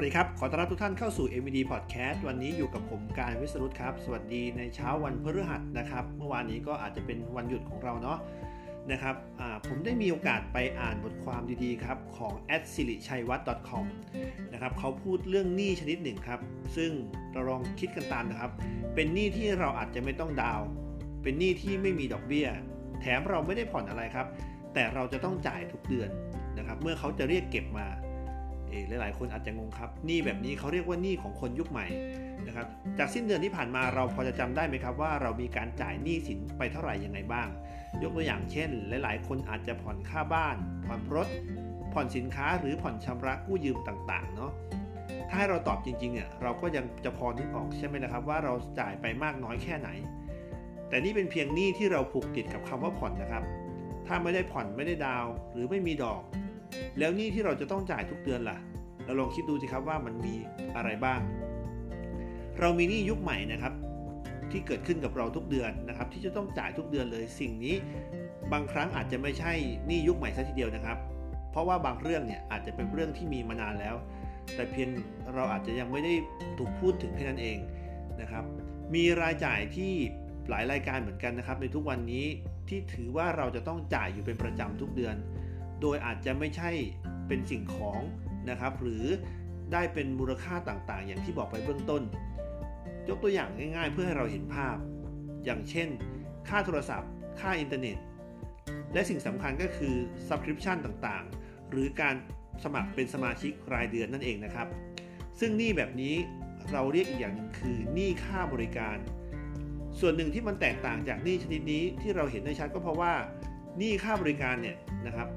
วัสดีครับ ขอต้อนรับทุกท่านเข้าสู่ MVD Podcast วันนี้อยู่กับผมการวิสรุตครับ สวัสดีในเช้าวันพฤหัสนะครับ เมื่อวานนี้ก็อาจจะเป็นวันหยุดของเราเนาะนะครับผมได้มีโอกาสไปอ่านบทความดีๆครับของ a d s i r i c h a y w a t com นะครับเขาพูดเรื่องหนี้ชนิดหนึ่งครับ ซึ่งเราลองคิดกันตามนะครับ เป็นหนี้ที่เราอาจจะไม่ต้องดาว เป็นหนี้ที่ไม่มีดอกเบี้ย แถมเราไม่ได้ผ่อนอะไรครับ แต่เราจะต้องจ่ายทุกเดือนนะครับ เมื่อเขาจะเรียกเก็บมา เอหลายๆคนอาจจะงงครับหนี้แบบนี้เขาเรียกว่าหนี้ของคนยุคใหม่นะครับจากสิ้นเดือนที่ผ่านมาเราพอจะจำได้ไหมครับว่าเรามีการจ่ายหนี้สินไปเท่าไหร่ยังไงบ้าง ยกตัวอย่างเช่น หลายๆ คนอาจจะผ่อนค่าบ้าน ผ่อนรถ ผ่อนสินค้าหรือผ่อนชำระกู้ยืมต่างๆเนาะถ้าให้เราตอบจริงๆเนี่ยเราก็ยังจะพอนึกออกใช่ไหมนะครับว่าเราจ่ายไปมากน้อยแค่ไหน แต่นี่เป็นเพียงหนี้ที่เราผูกติดกับคำว่าผ่อนนะครับ ถ้าไม่ได้ผ่อนไม่ได้ดาว หรือไม่มีดอก แล้วหนี้ที่เราจะต้องจ่ายทุกเดือนล่ะ เราลองคิดดูสิครับว่ามันมีอะไรบ้าง เรามีหนี้ยุคใหม่นะครับ ที่เกิดขึ้นกับเราทุกเดือนนะครับ ที่จะต้องจ่ายทุกเดือนเลย สิ่งนี้บางครั้งอาจจะไม่ใช่หนี้ยุคใหม่ซะทีเดียวนะครับ เพราะว่าบางเรื่องเนี่ยอาจจะเป็นเรื่องที่มีมานานแล้ว แต่เพียงเราอาจจะยังไม่ได้ถูกพูดถึงแค่นั้นเองนะครับ มีรายจ่ายที่หลายรายการเหมือนกันนะครับ ในทุกวันนี้ที่ถือว่าเราจะต้องจ่ายอยู่เป็นประจำทุกเดือน โดยอาจจะไม่ใช่เป็นสิ่งของนะครับ หรือได้เป็นมูลค่าต่างๆ อย่างที่บอกไปเบื้องต้น ยกตัวอย่างง่าย ๆ เพื่อให้เราเห็นภาพ อย่างเช่น ค่าโทรศัพท์ ค่าอินเทอร์เน็ต และสิ่งสำคัญก็คือ subscription ต่างๆ หรือการสมัครเป็นสมาชิกรายเดือนนั่นเองนะครับ ซึ่งหนี้แบบนี้เราเรียกอีกอย่างนึงคือหนี้ค่าบริการ ส่วนหนึ่งที่มันแตกต่างจากหนี้ชนิดนี้ที่เราเห็นได้ชัดก็เพราะว่าหนี้ค่าบริการเนี่ยนะครับ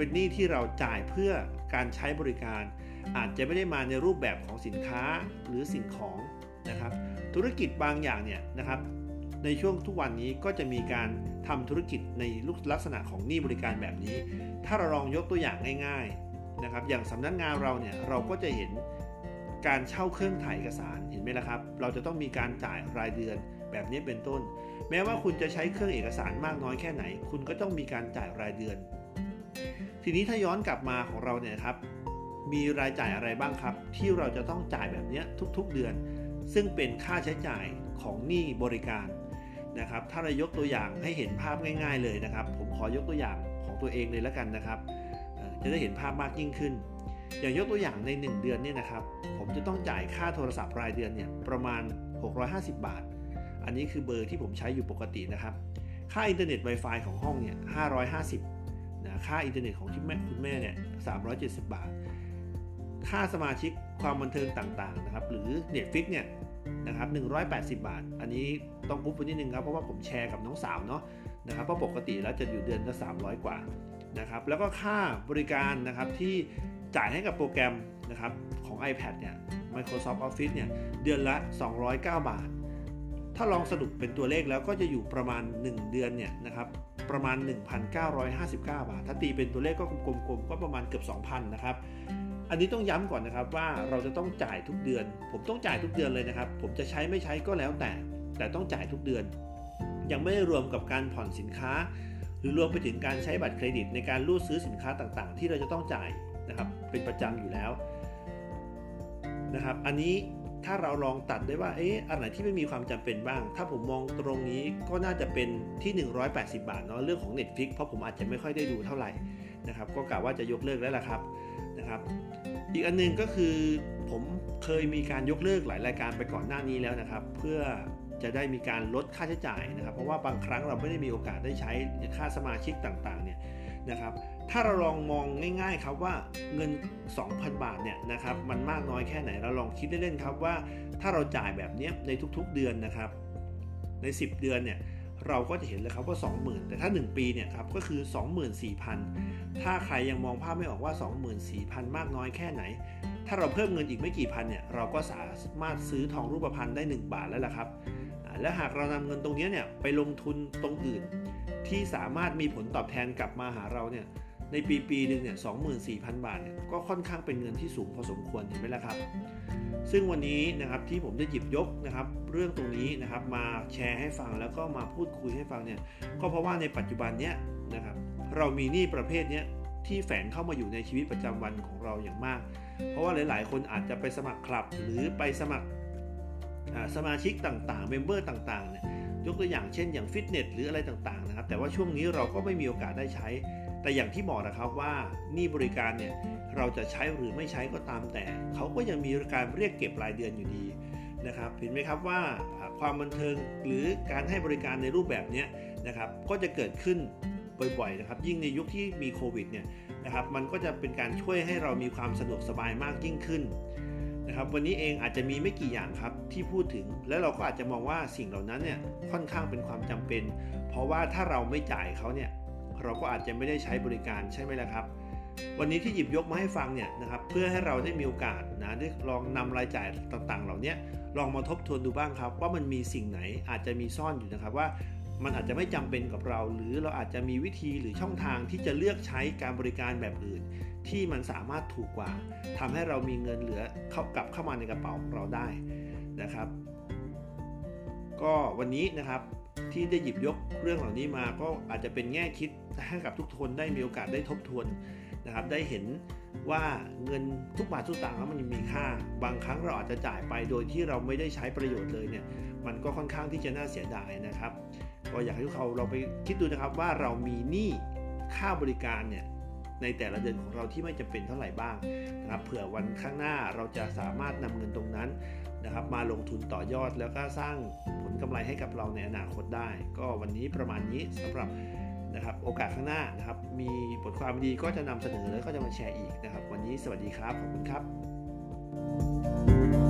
เป็นหนี้ที่เราจ่ายเพื่อการใช้บริการ อาจจะไม่ได้มาในรูปแบบของสินค้าหรือสิ่งของนะครับธุรกิจบางอย่างเนี่ยนะครับในช่วงทุกวันนี้ก็จะมีการทำธุรกิจในลักษณะของหนี้บริการแบบนี้ ถ้าเราลองยกตัวอย่างง่ายๆนะครับอย่างสำนักงงานเราเนี่ยเราก็จะเห็นการเช่าเครื่องถ่ายเอกสารเห็นไหมล่ะครับ เราจะต้องมีการจ่ายรายเดือนแบบนี้เป็นต้น แม้ว่าคุณจะใช้เครื่องเอกสารมากน้อยแค่ไหน คุณก็ต้องมีการจ่ายรายเดือน ทีนี้ถ้าย้อนกลับมาของเราเนี่ยครับ มีรายจ่ายอะไรบ้างครับ ที่เราจะต้องจ่ายแบบนี้ทุกๆเดือน ซึ่งเป็นค่าใช้จ่ายของหนี้บริการนะครับ ถ้าเรายกตัวอย่างให้เห็นภาพง่าย ๆเลยนะครับ ผมขอยกตัวอย่างของตัวเองเลยแล้วกันนะครับ จะได้เห็นภาพมากยิ่งขึ้น อย่างยกตัวอย่างใน 1 เดือนเนี่ยนะครับ ผมจะต้องจ่ายค่าโทรศัพท์รายเดือนเนี่ยประมาณ 650 บาท อันนี้คือเบอร์ที่ผมใช้อยู่ปกตินะครับ ค่าอินเทอร์เน็ต Wi-Fi ของห้องเนี่ย550 นะค่าอินเทอร์เน็ตของที่แม่คุณแม่เนี่ย370 บาท ค่าสมาชิกความบันเทิงต่างๆนะครับ หรือ Netflix เนี่ยนะครับ180 บาท อันนี้ต้องปุ๊บไปนิดนึงครับ เพราะว่าผมแชร์กับน้องสาวเนาะนะครับเพราะปกติแล้วจะอยู่เดือนละ300 กว่านะครับแล้วก็ค่าบริการนะครับที่จ่ายให้กับโปรแกรมนะครับของ iPad เนี่ย Microsoft Office เนี่ย เดือนละ 209 บาท ถ้าลองสรุปเป็นตัวเลขแล้วก็จะอยู่ประมาณ 1 เดือนเนี่ยนะครับประมาณ 1,959 บาท ถ้าตีเป็นตัวเลขก็กลมๆก็ประมาณเกือบ 2,000 นะครับ อันนี้ต้องย้ำก่อนนะครับว่าเราจะต้องจ่ายทุกเดือน ผมต้องจ่ายทุกเดือนเลยนะครับ ผมจะใช้ไม่ใช้ก็แล้วแต่ แต่ต้องจ่ายทุกเดือน ยังไม่รวมกับการผ่อนสินค้า หรือรวมไปถึงการใช้บัตรเครดิต ในการรูดซื้อสินค้าต่างๆ ที่เราจะต้องจ่ายนะครับเป็นประจำอยู่แล้วนะครับ อันนี้ ถ้าเราลองตัดได้ว่า เอ๊ะ อันไหนที่ไม่มีความจำเป็นบ้าง ถ้าผมมองตรงนี้ก็น่าจะเป็นที่ 180 บาทเนาะ เรื่องของ Netflix เพราะผมอาจจะไม่ค่อยได้ดูเท่าไหร่นะครับ ก็กะว่าจะยกเลิกแล้วล่ะครับนะครับ อีกอันนึงก็คือผมเคยมีการยกเลิกหลายรายการไปก่อนหน้านี้แล้วนะครับ เพื่อจะได้มีการลดค่าใช้จ่ายนะครับ เพราะว่าบางครั้งเราไม่ได้มีโอกาสได้ใช้ค่าสมาชิกต่างๆเนี่ยนะครับ ถ้าเราลองมองง่าย ๆ ครับว่าเงิน 2,000 บาทเนี่ยนะครับมันมากน้อยแค่ไหนเราลองคิดเล่นๆครับว่า ถ้าเราจ่ายแบบนี้ในทุกๆเดือนนะครับ ใน 10 เดือนเนี่ยเราก็จะเห็นเลยครับว่า 20,000 แต่ถ้า 1 ปีเนี่ยครับก็คือ 24,000 ถ้าใครยังมองภาพไม่ออกว่า 24,000 มากน้อยแค่ไหน ถ้าเราเพิ่มเงินอีกไม่กี่พันเนี่ยเราก็สามารถซื้อทองรูปพรรณได้ 1 บาทแล้วล่ะครับ และหากเรานำเงินตรงนี้เนี่ยไปลงทุนตรงอื่น ที่สามารถมีผลตอบแทนกลับมาหาเราเนี่ย ในปีปีหนึ่งเนี่ยสองหมื่นสี่พันบาทเนี่ยก็ค่อนข้างเป็นเงินที่สูงพอสมควรเห็นไหมล่ะครับ ซึ่งวันนี้นะครับที่ผมได้หยิบยกนะครับ เรื่องตรงนี้นะครับมาแชร์ให้ฟังแล้วก็มาพูดคุยให้ฟังเนี่ยก็เพราะว่าในปัจจุบันเนี้ยนะครับเรามีหนี้ประเภทเนี้ยที่แฝงเข้ามาอยู่ในชีวิตประจำวันของเราอย่างมาก เพราะว่าหลาย ๆ คนอาจจะไปสมัครคลับ หรือไปสมัครสมาชิกต่างๆ เมมเบอร์ต่างๆเนี่ยยกตัวอย่างเช่นอย่างฟิตเนสหรืออะไรต่างๆนะครับแต่ว่าช่วงนี้เราก็ไม่มีโอกาสได้ใช้ แต่อย่างที่บอกนะครับว่านี่บริการเนี่ยเราจะใช้หรือไม่ใช้ก็ตามแต่ เขาก็ยังมีการเรียกเก็บรายเดือนอยู่ดีนะครับเห็นไหมครับว่าความบันเทิงหรือการให้บริการในรูปแบบนี้นะครับก็จะเกิดขึ้นบ่อยๆนะครับยิ่งในยุคที่มีโควิดเนี่ยนะครับมันก็จะเป็นการช่วยให้เรามีความสะดวกสบายมากยิ่งขึ้นนะครับวันนี้เองอาจจะมีไม่กี่อย่างครับที่พูดถึง แล้วเราก็อาจจะมองว่าสิ่งเหล่านั้นเนี่ยค่อนข้างเป็นความจำเป็น เพราะว่าถ้าเราไม่จ่ายเขาเนี่ย เราก็อาจจะไม่ได้ใช้บริการใช่ไหมล่ะครับ วันนี้ที่หยิบยกมาให้ฟังเนี่ยนะครับเพื่อให้เราได้มีโอกาสนะได้ลองนำรายจ่ายต่างๆ เหล่านี้ลองมาทบทวนดูบ้างครับ ว่ามันมีสิ่งไหนอาจจะมีซ่อนอยู่นะครับว่ามันอาจจะไม่จำเป็นกับเรา หรือเราอาจจะมีวิธีหรือช่องทางที่จะเลือกใช้การบริการแบบอื่น ที่มันสามารถถูกกว่าทำให้เรามีเงินเหลือเข้ากลับเข้ามาในกระเป๋าของเราได้นะครับ ก็วันนี้นะครับ ที่ได้หยิบยกเรื่องเหล่านี้มาก็อาจจะเป็นแง่คิดให้กับทุกคนได้มีโอกาสได้ทบทวนนะครับ ได้เห็นว่าเงินทุกบาททุกสตางค์มันมีค่า บางครั้งเราอาจจะจ่ายไปโดยที่เราไม่ได้ใช้ประโยชน์เลยเนี่ย มันก็ค่อนข้างที่จะน่าเสียดายนะครับ ก็อยากให้ทุกเขาเราไปคิดดูนะครับว่าเรามีหนี้ค่าบริการเนี่ย ในแต่ละเดือนของเราที่ไม่จำเป็นเท่าไหร่บ้างนะครับเผื่อวันข้างหน้าเราจะสามารถนำเงินตรงนั้นนะครับมาลงทุนต่อยอดแล้วก็สร้างผลกำไรให้กับเราในอนาคตได้ ก็วันนี้ประมาณนี้สำหรับนะครับโอกาสข้างหน้านะครับมีบทความดีก็จะนำเสนอแล้วก็จะมาแชร์อีกนะครับ วันนี้สวัสดีครับขอบคุณครับ